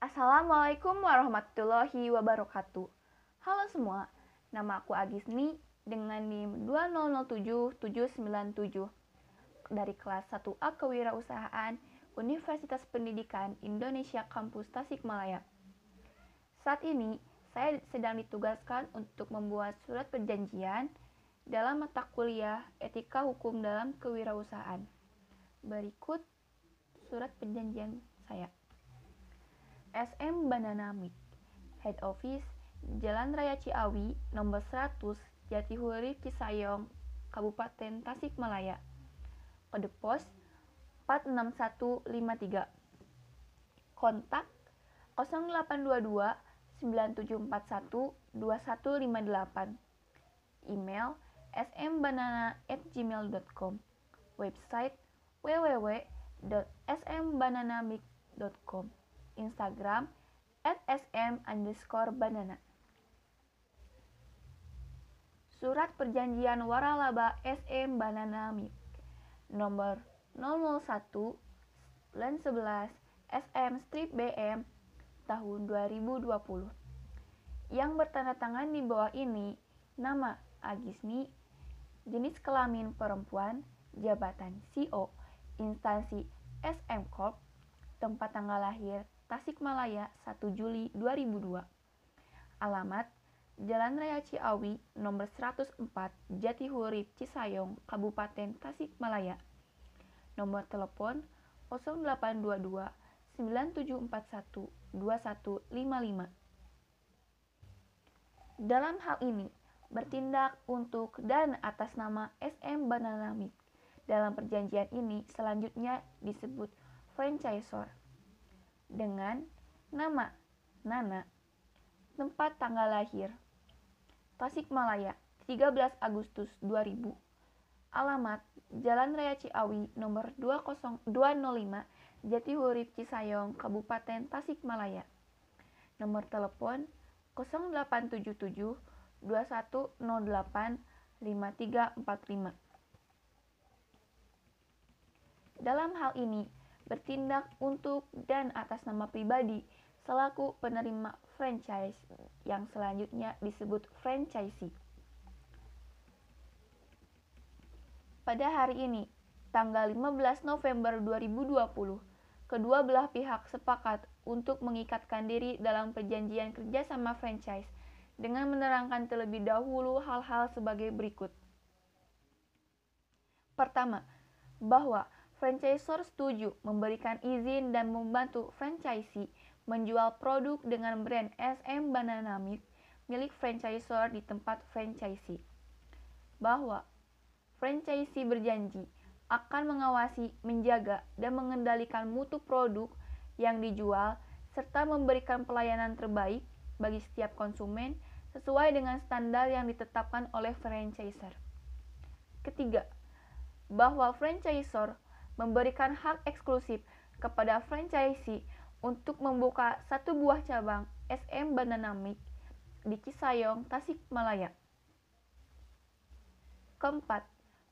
Assalamualaikum warahmatullahi wabarakatuh. Halo semua, nama aku Agisni dengan NIM 2007797 dari kelas 1A Kewirausahaan Universitas Pendidikan Indonesia Kampus Tasikmalaya. Saat ini, saya sedang ditugaskan untuk membuat surat perjanjian dalam mata kuliah Etika Hukum dalam Kewirausahaan. Berikut surat perjanjian saya. SM Banana Mik, Head Office, Jalan Raya Ciawi, nomor 100, Jatihuri, Cisayong, Kabupaten Tasikmalaya. Kode pos 46153. Kontak 0822 9741 2158. Email smbanana@gmail.com. Website www.smbananamic.com. Instagram at sm underscore banana. Surat Perjanjian Waralaba SM Banana Mik nomor 001 bulan 11 SM strip BM tahun 2020 yang bertanda tangan di bawah ini nama Agisni jenis kelamin perempuan jabatan CO instansi SM Corp tempat tanggal lahir Tasikmalaya 1 Juli 2002 alamat Jalan Raya Ciawi, nomor 104, Jatihurip, Cisayong, Kabupaten Tasikmalaya. Nomor telepon 0822 9741 2155. Dalam hal ini, bertindak untuk dan atas nama SM Bananamik. Dalam perjanjian ini selanjutnya disebut franchisor dengan nama Nana, tempat tanggal lahir Tasikmalaya, 13 Agustus 2000. Alamat Jalan Raya Ciawi nomor 20205 Jatihurip Cisayong, Kabupaten Tasikmalaya. Nomor telepon 0877 2108 5345. Dalam hal ini, bertindak untuk dan atas nama pribadi selaku penerima franchise yang selanjutnya disebut franchisee. Pada hari ini, tanggal 15 November 2020, kedua belah pihak sepakat untuk mengikatkan diri dalam perjanjian kerjasama franchise dengan menerangkan terlebih dahulu hal-hal sebagai berikut. Pertama, bahwa franchisor setuju memberikan izin dan membantu franchisee menjual produk dengan brand SM Banana Milk milik franchisor di tempat franchisee. Bahwa franchisee berjanji akan mengawasi, menjaga, dan mengendalikan mutu produk yang dijual serta memberikan pelayanan terbaik bagi setiap konsumen sesuai dengan standar yang ditetapkan oleh franchisor. Ketiga, bahwa franchisor memberikan hak eksklusif kepada franchisee untuk membuka satu buah cabang SM Banana Bananamik di Cisayong, Tasikmalaya. Keempat,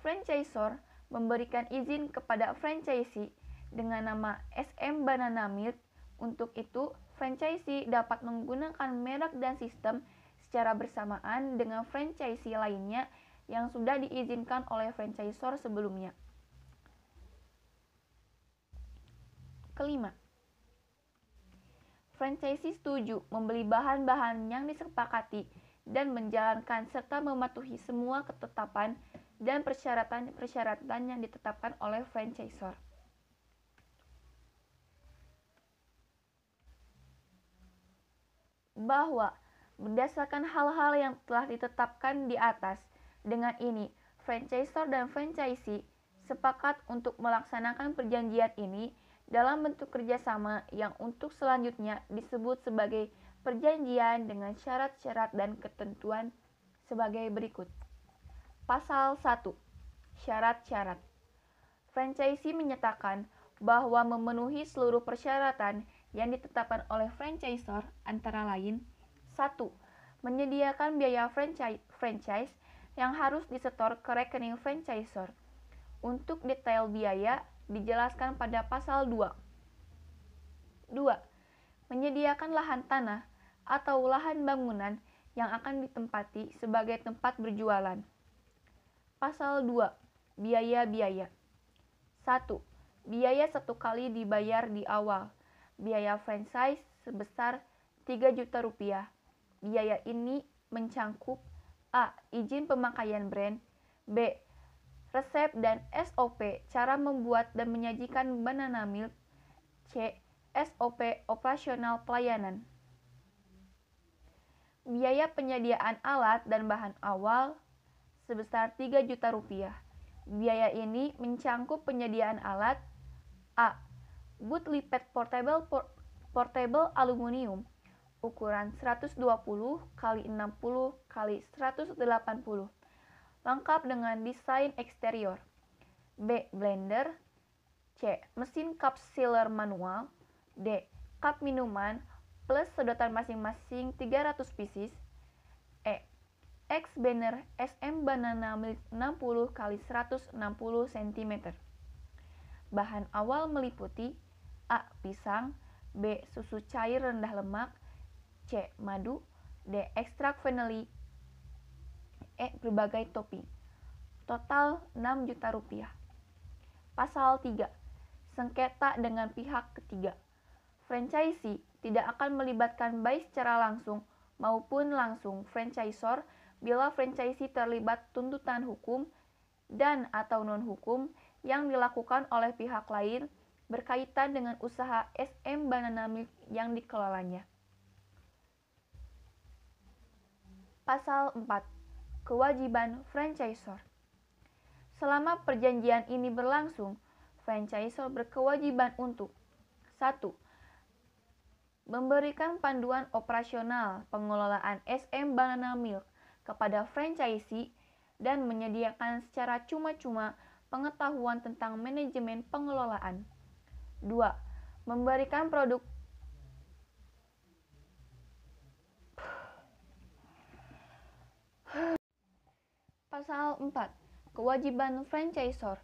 franchisor memberikan izin kepada franchisee dengan nama SM Banana Milk. Untuk itu, franchisee dapat menggunakan merek dan sistem secara bersamaan dengan franchisee lainnya yang sudah diizinkan oleh franchisor sebelumnya. Kelima, franchisee setuju membeli bahan-bahan yang disepakati dan menjalankan serta mematuhi semua ketetapan dan persyaratan-persyaratan yang ditetapkan oleh franchisor. Bahwa berdasarkan hal-hal yang telah ditetapkan di atas, dengan ini franchisor dan franchisee sepakat untuk melaksanakan perjanjian ini dalam bentuk kerjasama yang untuk selanjutnya disebut sebagai perjanjian dengan syarat-syarat dan ketentuan sebagai berikut. Pasal 1. Syarat-syarat. Franchisee menyatakan bahwa memenuhi seluruh persyaratan yang ditetapkan oleh franchisor antara lain 1. Menyediakan biaya franchise, franchise yang harus disetor ke rekening franchisor. Untuk detail biaya dijelaskan pada pasal 2. 2. menyediakan lahan tanah atau lahan bangunan yang akan ditempati sebagai tempat berjualan. Pasal 2. Biaya-biaya 1. Biaya satu kali dibayar di awal. Biaya franchise sebesar 3 juta rupiah. Biaya ini mencangkup A. Izin pemakaian brand B. Resep dan SOP cara membuat dan menyajikan banana milk C. SOP operasional pelayanan Biaya penyediaan alat dan bahan awal sebesar 3 juta rupiah. Biaya ini mencangkup penyediaan alat A. Boot lipet portable por portable aluminium ukuran 120 x 60 x 180 lengkap dengan desain eksterior. B. Blender C. Mesin cup sealer manual D. Cup minuman plus sedotan masing-masing 300 pieces. E. X banner SM banana milk 60 x 160 cm. Bahan awal meliputi A. Pisang B. Susu cair rendah lemak C. Madu D. Ekstrak vanili E. Berbagai topping Total 6 juta rupiah Pasal 3 Sengketa dengan pihak ketiga Franchisee tidak akan melibatkan baik secara langsung maupun langsung franchisor bila franchisee terlibat tuntutan hukum dan atau non-hukum yang dilakukan oleh pihak lain berkaitan dengan usaha SM Banana Milk yang dikelolanya. Pasal 4. Kewajiban franchisor. Selama perjanjian ini berlangsung, franchisor berkewajiban untuk 1 memberikan panduan operasional pengelolaan SM Banana Milk kepada franchisee dan menyediakan secara cuma-cuma pengetahuan tentang manajemen pengelolaan. 2. Memberikan produk Pasal 4. Kewajiban franchisor.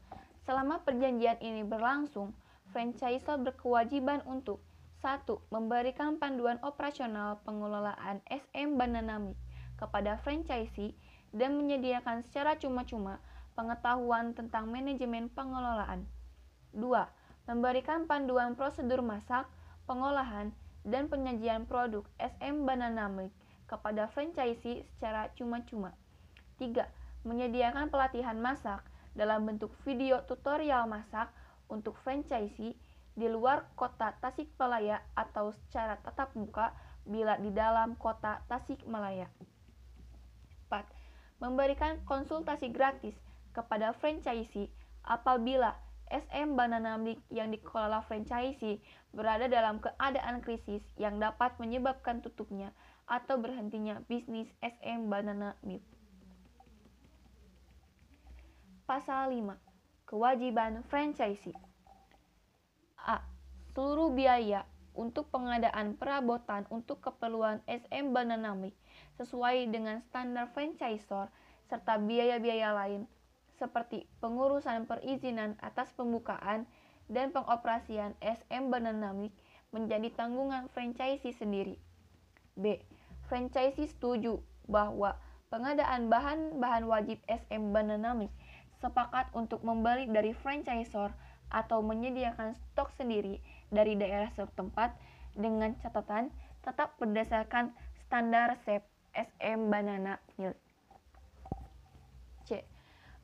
Selama perjanjian ini berlangsung, franchisor berkewajiban untuk 1. Memberikan panduan operasional pengelolaan SM Banana Milk kepada franchisee dan menyediakan secara cuma-cuma pengetahuan tentang manajemen pengelolaan. 2. Memberikan panduan prosedur masak, pengolahan, dan penyajian produk SM Banana Milk kepada franchisee secara cuma-cuma. 3. Menyediakan pelatihan masak dalam bentuk video tutorial masak untuk franchisee di luar kota Tasikmalaya atau secara tatap muka bila di dalam kota Tasikmalaya. 4. Memberikan konsultasi gratis kepada franchisee apabila SM Banana Milk yang dikelola franchisee berada dalam keadaan krisis yang dapat menyebabkan tutupnya atau berhentinya bisnis SM Banana Milk. Pasal 5. Kewajiban franchisee A. Seluruh biaya untuk pengadaan perabotan untuk keperluan SM Banana Milk sesuai dengan standar franchisor serta biaya-biaya lain seperti pengurusan perizinan atas pembukaan dan pengoperasian SM Banana Milk menjadi tanggungan franchisee sendiri. B. Franchisee setuju bahwa pengadaan bahan-bahan wajib SM Banana Milk sepakat untuk membeli dari franchisor atau menyediakan stok sendiri dari daerah setempat dengan catatan tetap berdasarkan standar resep SM Banana Milk. C.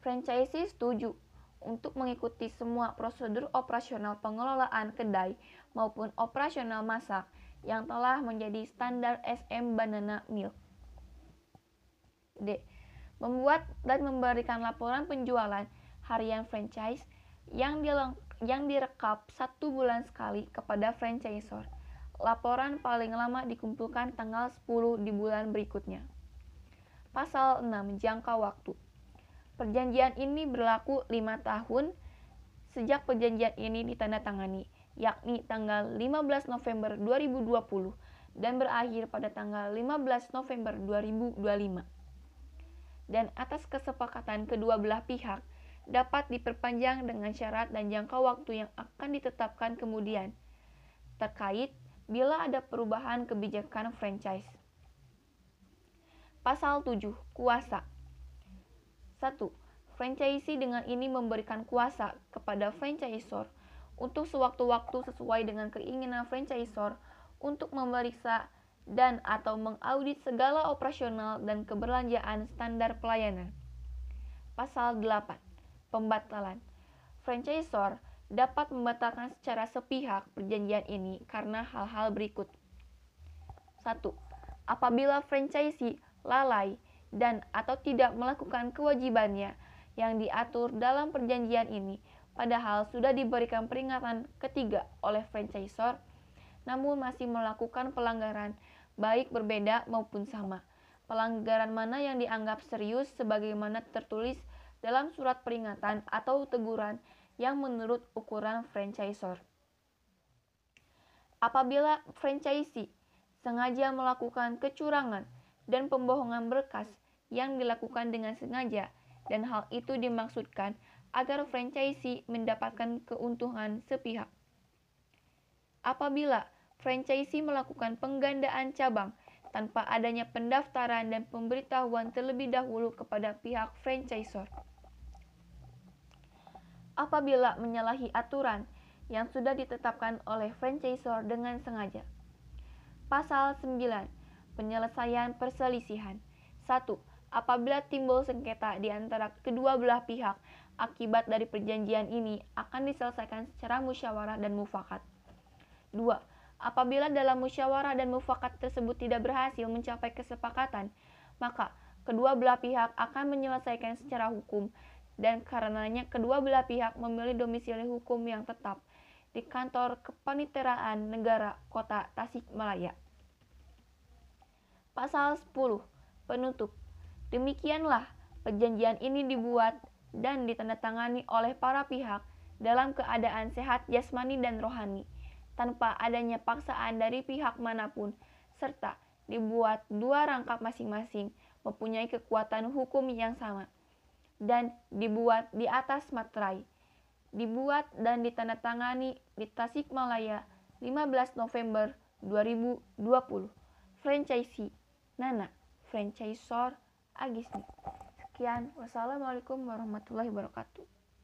Franchisee setuju untuk mengikuti semua prosedur operasional pengelolaan kedai maupun operasional masak yang telah menjadi standar SM Banana Milk. D. Membuat dan memberikan laporan penjualan harian franchise yang, dileng, yang direkap satu bulan sekali kepada franchisor. Laporan paling lama dikumpulkan tanggal 10 di bulan berikutnya. Pasal 6. Jangka waktu Perjanjian ini berlaku 5 tahun sejak perjanjian ini ditandatangani, yakni tanggal 15 November 2020 dan berakhir pada tanggal 15 November 2025. Dan atas kesepakatan kedua belah pihak, dapat diperpanjang dengan syarat dan jangka waktu yang akan ditetapkan kemudian terkait bila ada perubahan kebijakan franchise. Pasal 7. Kuasa 1. Franchisee dengan ini memberikan kuasa kepada franchisor untuk sewaktu-waktu sesuai dengan keinginan franchisor untuk memeriksa dan atau mengaudit segala operasional dan keberlanjaan standar pelayanan. Pasal 8. Pembatalan. Franchisor dapat membatalkan secara sepihak perjanjian ini karena hal-hal berikut. 1. Apabila franchisee lalai dan atau tidak melakukan kewajibannya yang diatur dalam perjanjian ini padahal sudah diberikan peringatan ketiga oleh franchisor namun masih melakukan pelanggaran baik berbeda maupun sama. Pelanggaran mana yang dianggap serius sebagaimana tertulis dalam surat peringatan atau teguran yang menurut ukuran franchisor. Apabila franchisee sengaja melakukan kecurangan dan pembohongan berkas yang dilakukan dengan sengaja dan hal itu dimaksudkan agar franchisee mendapatkan keuntungan sepihak. Apabila franchisee melakukan penggandaan cabang tanpa adanya pendaftaran dan pemberitahuan terlebih dahulu kepada pihak franchisor. Apabila menyalahi aturan yang sudah ditetapkan oleh franchisor dengan sengaja. Pasal 9 Penyelesaian perselisihan. 1. Apabila timbul sengketa di antara kedua belah pihak akibat dari perjanjian ini akan diselesaikan secara musyawarah dan mufakat. 2. Apabila dalam musyawarah dan mufakat tersebut tidak berhasil mencapai kesepakatan, maka kedua belah pihak akan menyelesaikan secara hukum dan karenanya kedua belah pihak memilih domisili hukum yang tetap di kantor kepaniteraan negara kota Tasikmalaya. Pasal 10. Penutup. Demikianlah perjanjian ini dibuat dan ditandatangani oleh para pihak dalam keadaan sehat jasmani dan rohani, tanpa adanya paksaan dari pihak mana pun, serta dibuat dua rangkap masing-masing mempunyai kekuatan hukum yang sama, dan dibuat di atas materai. Dibuat dan ditandatangani di Tasikmalaya 15 November 2020. Franchisee Nana, franchisor Agisni. Sekian, wassalamualaikum warahmatullahi wabarakatuh.